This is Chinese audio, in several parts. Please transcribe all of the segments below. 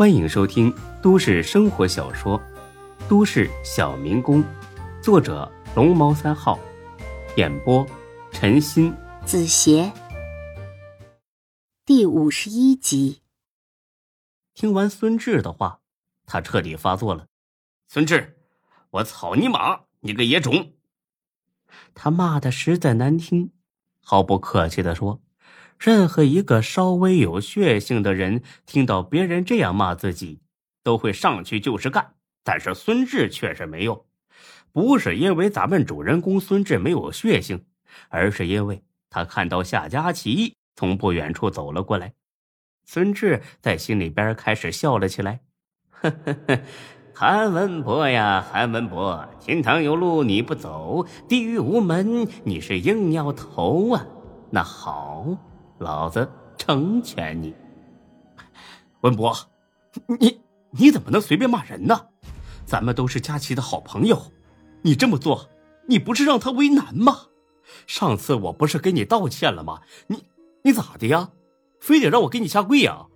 欢迎收听都市生活小说《都市小民工》，作者龙猫三号，演播陈鑫、子邪，第五十一集。听完孙志的话，他彻底发作了。孙志，我操你妈！你个野种！他骂的实在难听，毫不客气的说。任何一个稍微有血性的人，听到别人这样骂自己，都会上去就是干。但是孙志却是没有，不是因为咱们主人公孙志没有血性，而是因为他看到夏佳琪从不远处走了过来。孙志在心里边开始笑了起来：“呵呵呵，韩文博呀，韩文博，天堂有路你不走，地狱无门你是硬要投啊？那好。”老子成全你，文博，你你怎么能随便骂人呢？咱们都是佳琪的好朋友，你这么做，你不是让他为难吗？上次我不是给你道歉了吗？你你咋的呀？非得让我给你下跪呀？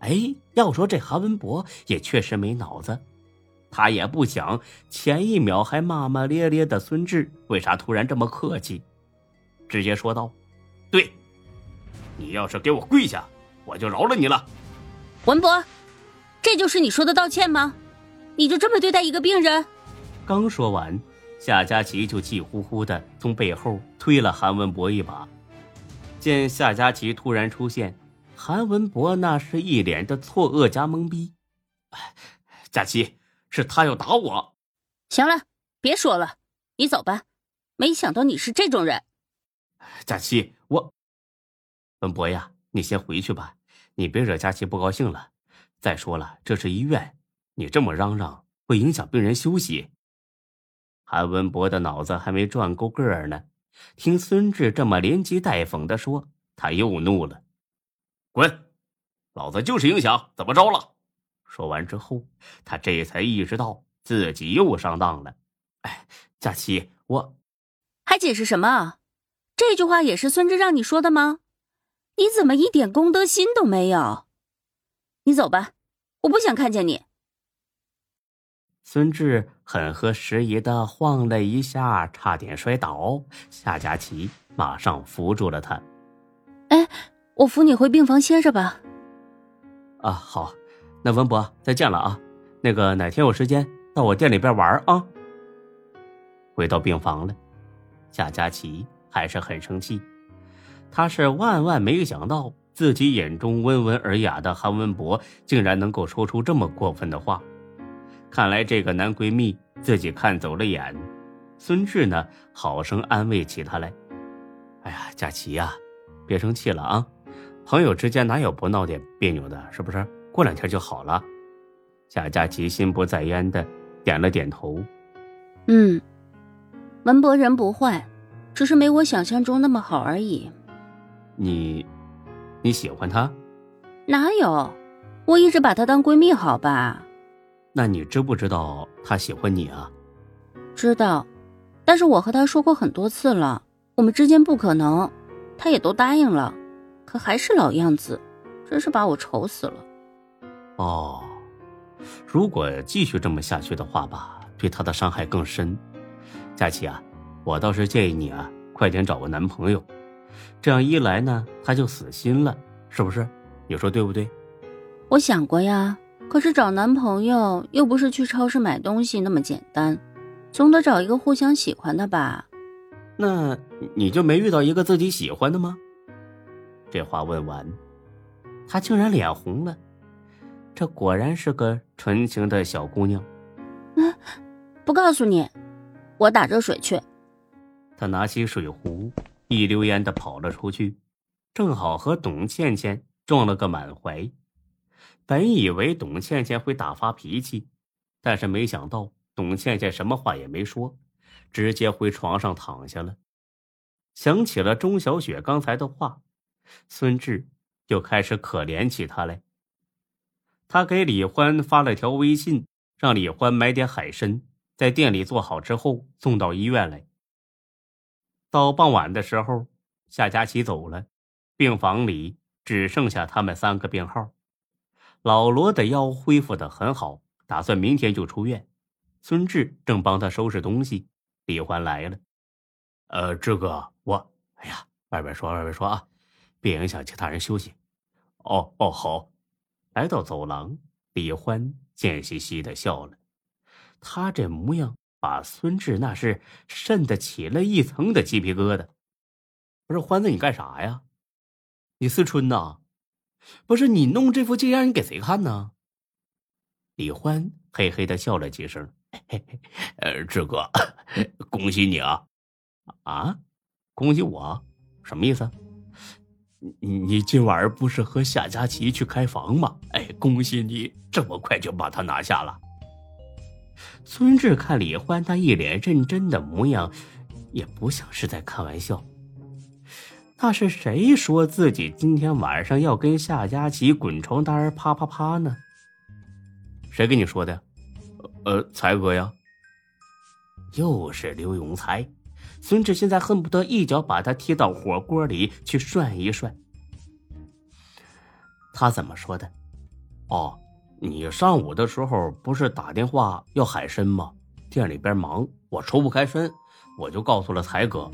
哎，要说这韩文博也确实没脑子，他也不想前一秒还骂骂咧咧的孙志，为啥突然这么客气？直接说道：“对。”你要是给我跪下，我就饶了你了。文博，这就是你说的道歉吗？你就这么对待一个病人？刚说完，夏佳琪就气呼呼的从背后推了韩文博一把。见夏佳琪突然出现，韩文博那是一脸的错愕加懵逼。佳琪，是他要打我。行了，别说了，你走吧。没想到你是这种人。佳琪，我。文博呀，你先回去吧，你别惹佳琪不高兴了。再说了，这是医院，你这么嚷嚷会影响病人休息。韩文博的脑子还没转够个儿呢，听孙志这么连击带讽的说，他又怒了：“滚！老子就是影响，怎么着了？”说完之后，他这才意识到自己又上当了。哎，佳琪，我还解释什么？这句话也是孙志让你说的吗？你怎么一点公德心都没有？你走吧，我不想看见你。孙志很合时宜的晃了一下，差点摔倒。夏佳琪马上扶住了他。哎，我扶你回病房歇着吧。啊，好，那文博再见了啊。那个哪天有时间到我店里边玩啊。回到病房了，夏佳琪还是很生气。他是万万没想到，自己眼中温文尔雅的韩文博竟然能够说出这么过分的话。看来这个男闺蜜自己看走了眼。孙志呢，好生安慰起他来：“哎呀，佳琪呀，别生气了啊，朋友之间哪有不闹点别扭的？是不是？过两天就好了。”夏佳琪心不在焉的点了点头：“嗯，文博人不坏，只是没我想象中那么好而已。”你，你喜欢她？哪有？我一直把她当闺蜜，好吧？那你知不知道她喜欢你啊？知道，但是我和她说过很多次了，我们之间不可能，她也都答应了，可还是老样子，真是把我愁死了。哦，如果继续这么下去的话吧，对她的伤害更深。佳琪啊，我倒是建议你啊，快点找个男朋友。这样一来呢，他就死心了，是不是？你说对不对？我想过呀，可是找男朋友又不是去超市买东西那么简单，总得找一个互相喜欢的吧？那你就没遇到一个自己喜欢的吗？这话问完，他竟然脸红了。这果然是个纯情的小姑娘。嗯，不告诉你，我打热水去。他拿起水壶。一溜烟的跑了出去，正好和董倩倩撞了个满怀。本以为董倩倩会大发脾气，但是没想到董倩倩什么话也没说，直接回床上躺下了。想起了钟小雪刚才的话，孙志就开始可怜起她来。他给李欢发了条微信，让李欢买点海参，在店里做好之后送到医院来。到傍晚的时候，夏佳琪走了，病房里只剩下他们三个病号。老罗的腰恢复的很好，打算明天就出院。孙志正帮他收拾东西，李欢来了。呃，志哥，我，哎呀，外边说，外边说啊，别影响其他人休息。哦哦，好。来到走廊，李欢贱兮兮的笑了。他这模样，把孙志那是瘆得起了一层的鸡皮疙瘩。不是欢子，你干啥呀？你思春呐？不是你弄这副贱样，你给谁看呢？李欢嘿嘿的笑了几声。嘿嘿，呃，志哥，恭喜你啊！啊，恭喜我？什么意思？你你今晚不是和夏佳琪去开房吗？哎，恭喜你这么快就把他拿下了。孙志看李欢那一脸认真的模样，也不像是在开玩笑。那是谁说自己今天晚上要跟夏佳琪滚床单啪啪啪呢？谁跟你说的？呃，才哥呀。又是刘永才。孙志现在恨不得一脚把他踢到火锅里去涮一涮。他怎么说的？哦，你上午的时候不是打电话要海参吗？店里边忙，我抽不开身，我就告诉了才哥。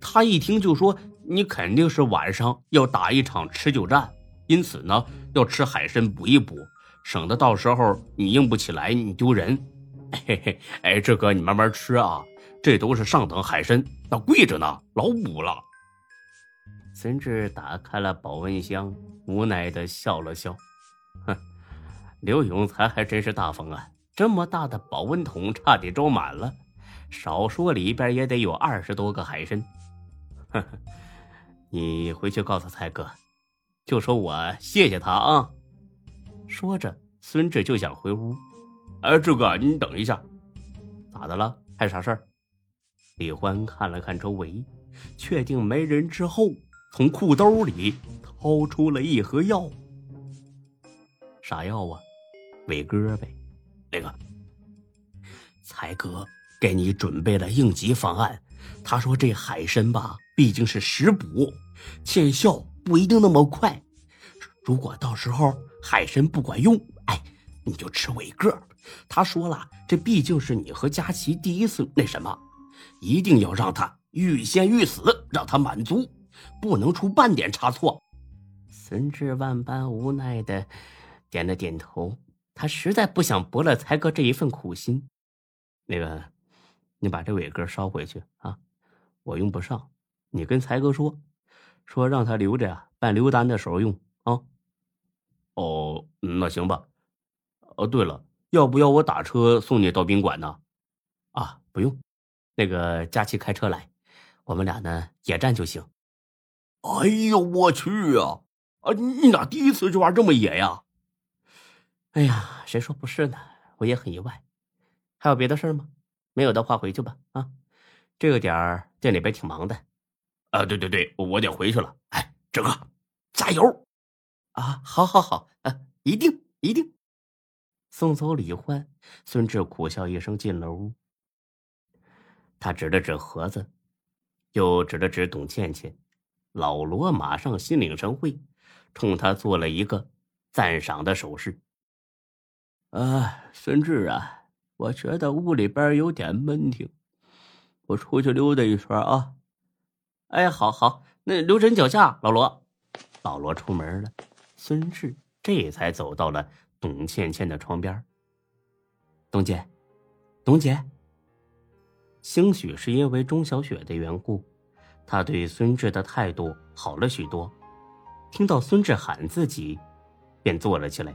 他一听就说你肯定是晚上要打一场持久战，因此呢要吃海参补一补，省得到时候你硬不起来你丢人。嘿嘿，哎，志哥你慢慢吃啊。这都是上等海参，那贵着呢，老补了。孙志打开了保温箱，无奈的笑了笑，哼，刘永才还真是大方啊，这么大的保温桶差点装满了，少说里边也得有二十多个海参。呵呵，你回去告诉蔡哥，就说我谢谢他啊。说着，孙志就想回屋。哎，志哥，你等一下，咋的了？还有啥事儿？李欢看了看周围，确定没人之后，从裤兜里掏出了一盒药。啥药啊？伟哥呗。那个，才哥给你准备了应急方案。他说这海参吧，毕竟是食补，见效不一定那么快。如果到时候海参不管用，哎，你就吃伟哥。他说了，这毕竟是你和佳琪第一次那什么。一定要让他欲仙欲死，让他满足，不能出半点差错。孙志万般无奈的点了点头，他实在不想驳了才哥这一份苦心。那个，你把这伟哥捎回去啊，我用不上，你跟才哥说，说让他留着呀，办刘丹的时候用啊。哦，那行吧。哦，对了，要不要我打车送你到宾馆呢？啊，不用。那个佳琪开车来，我们俩呢野战就行。哎呦我去啊！啊，你咋第一次就玩这么野呀？哎呀，谁说不是呢？我也很意外。还有别的事吗？没有的话回去吧。啊，这个点儿店里边挺忙的。啊，对对对，我得回去了。哎，志哥，加油！啊，好，好，好，啊，一定，一定。送走李欢，孙志苦笑一声，进了屋。他指了指盒子，又指了指董倩倩，老罗马上心领神会，冲他做了一个赞赏的手势。啊，孙志啊，我觉得屋里边有点闷挺，我出去溜达一圈啊。哎，好好，那留神脚下，老罗。老罗出门了，孙志这才走到了董倩倩的床边。董姐，董姐。兴许是因为钟小雪的缘故，他对孙志的态度好了许多。听到孙志喊自己，便坐了起来。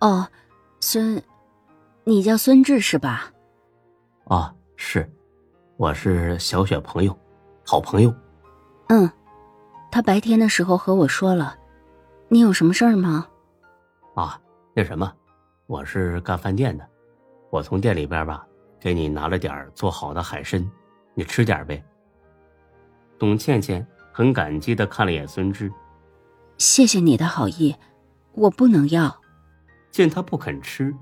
哦，孙，你叫孙志是吧？啊，是，我是小雪朋友，好朋友。嗯，他白天的时候和我说了，你有什么事儿吗？啊，那什么，我是干饭店的，我从店里边吧。给你拿了点做好的海参，你吃点呗。董倩倩很感激的看了眼孙志，谢谢你的好意，我不能要。见他不肯吃，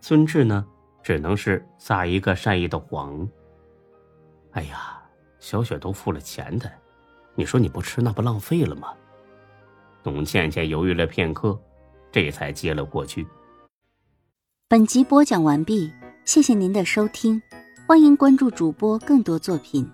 孙志呢，只能是撒一个善意的谎。哎呀，小雪都付了钱的，你说你不吃那不浪费了吗？董倩倩犹豫了片刻，这才接了过去。本集播讲完毕，谢谢您的收听，欢迎关注主播更多作品。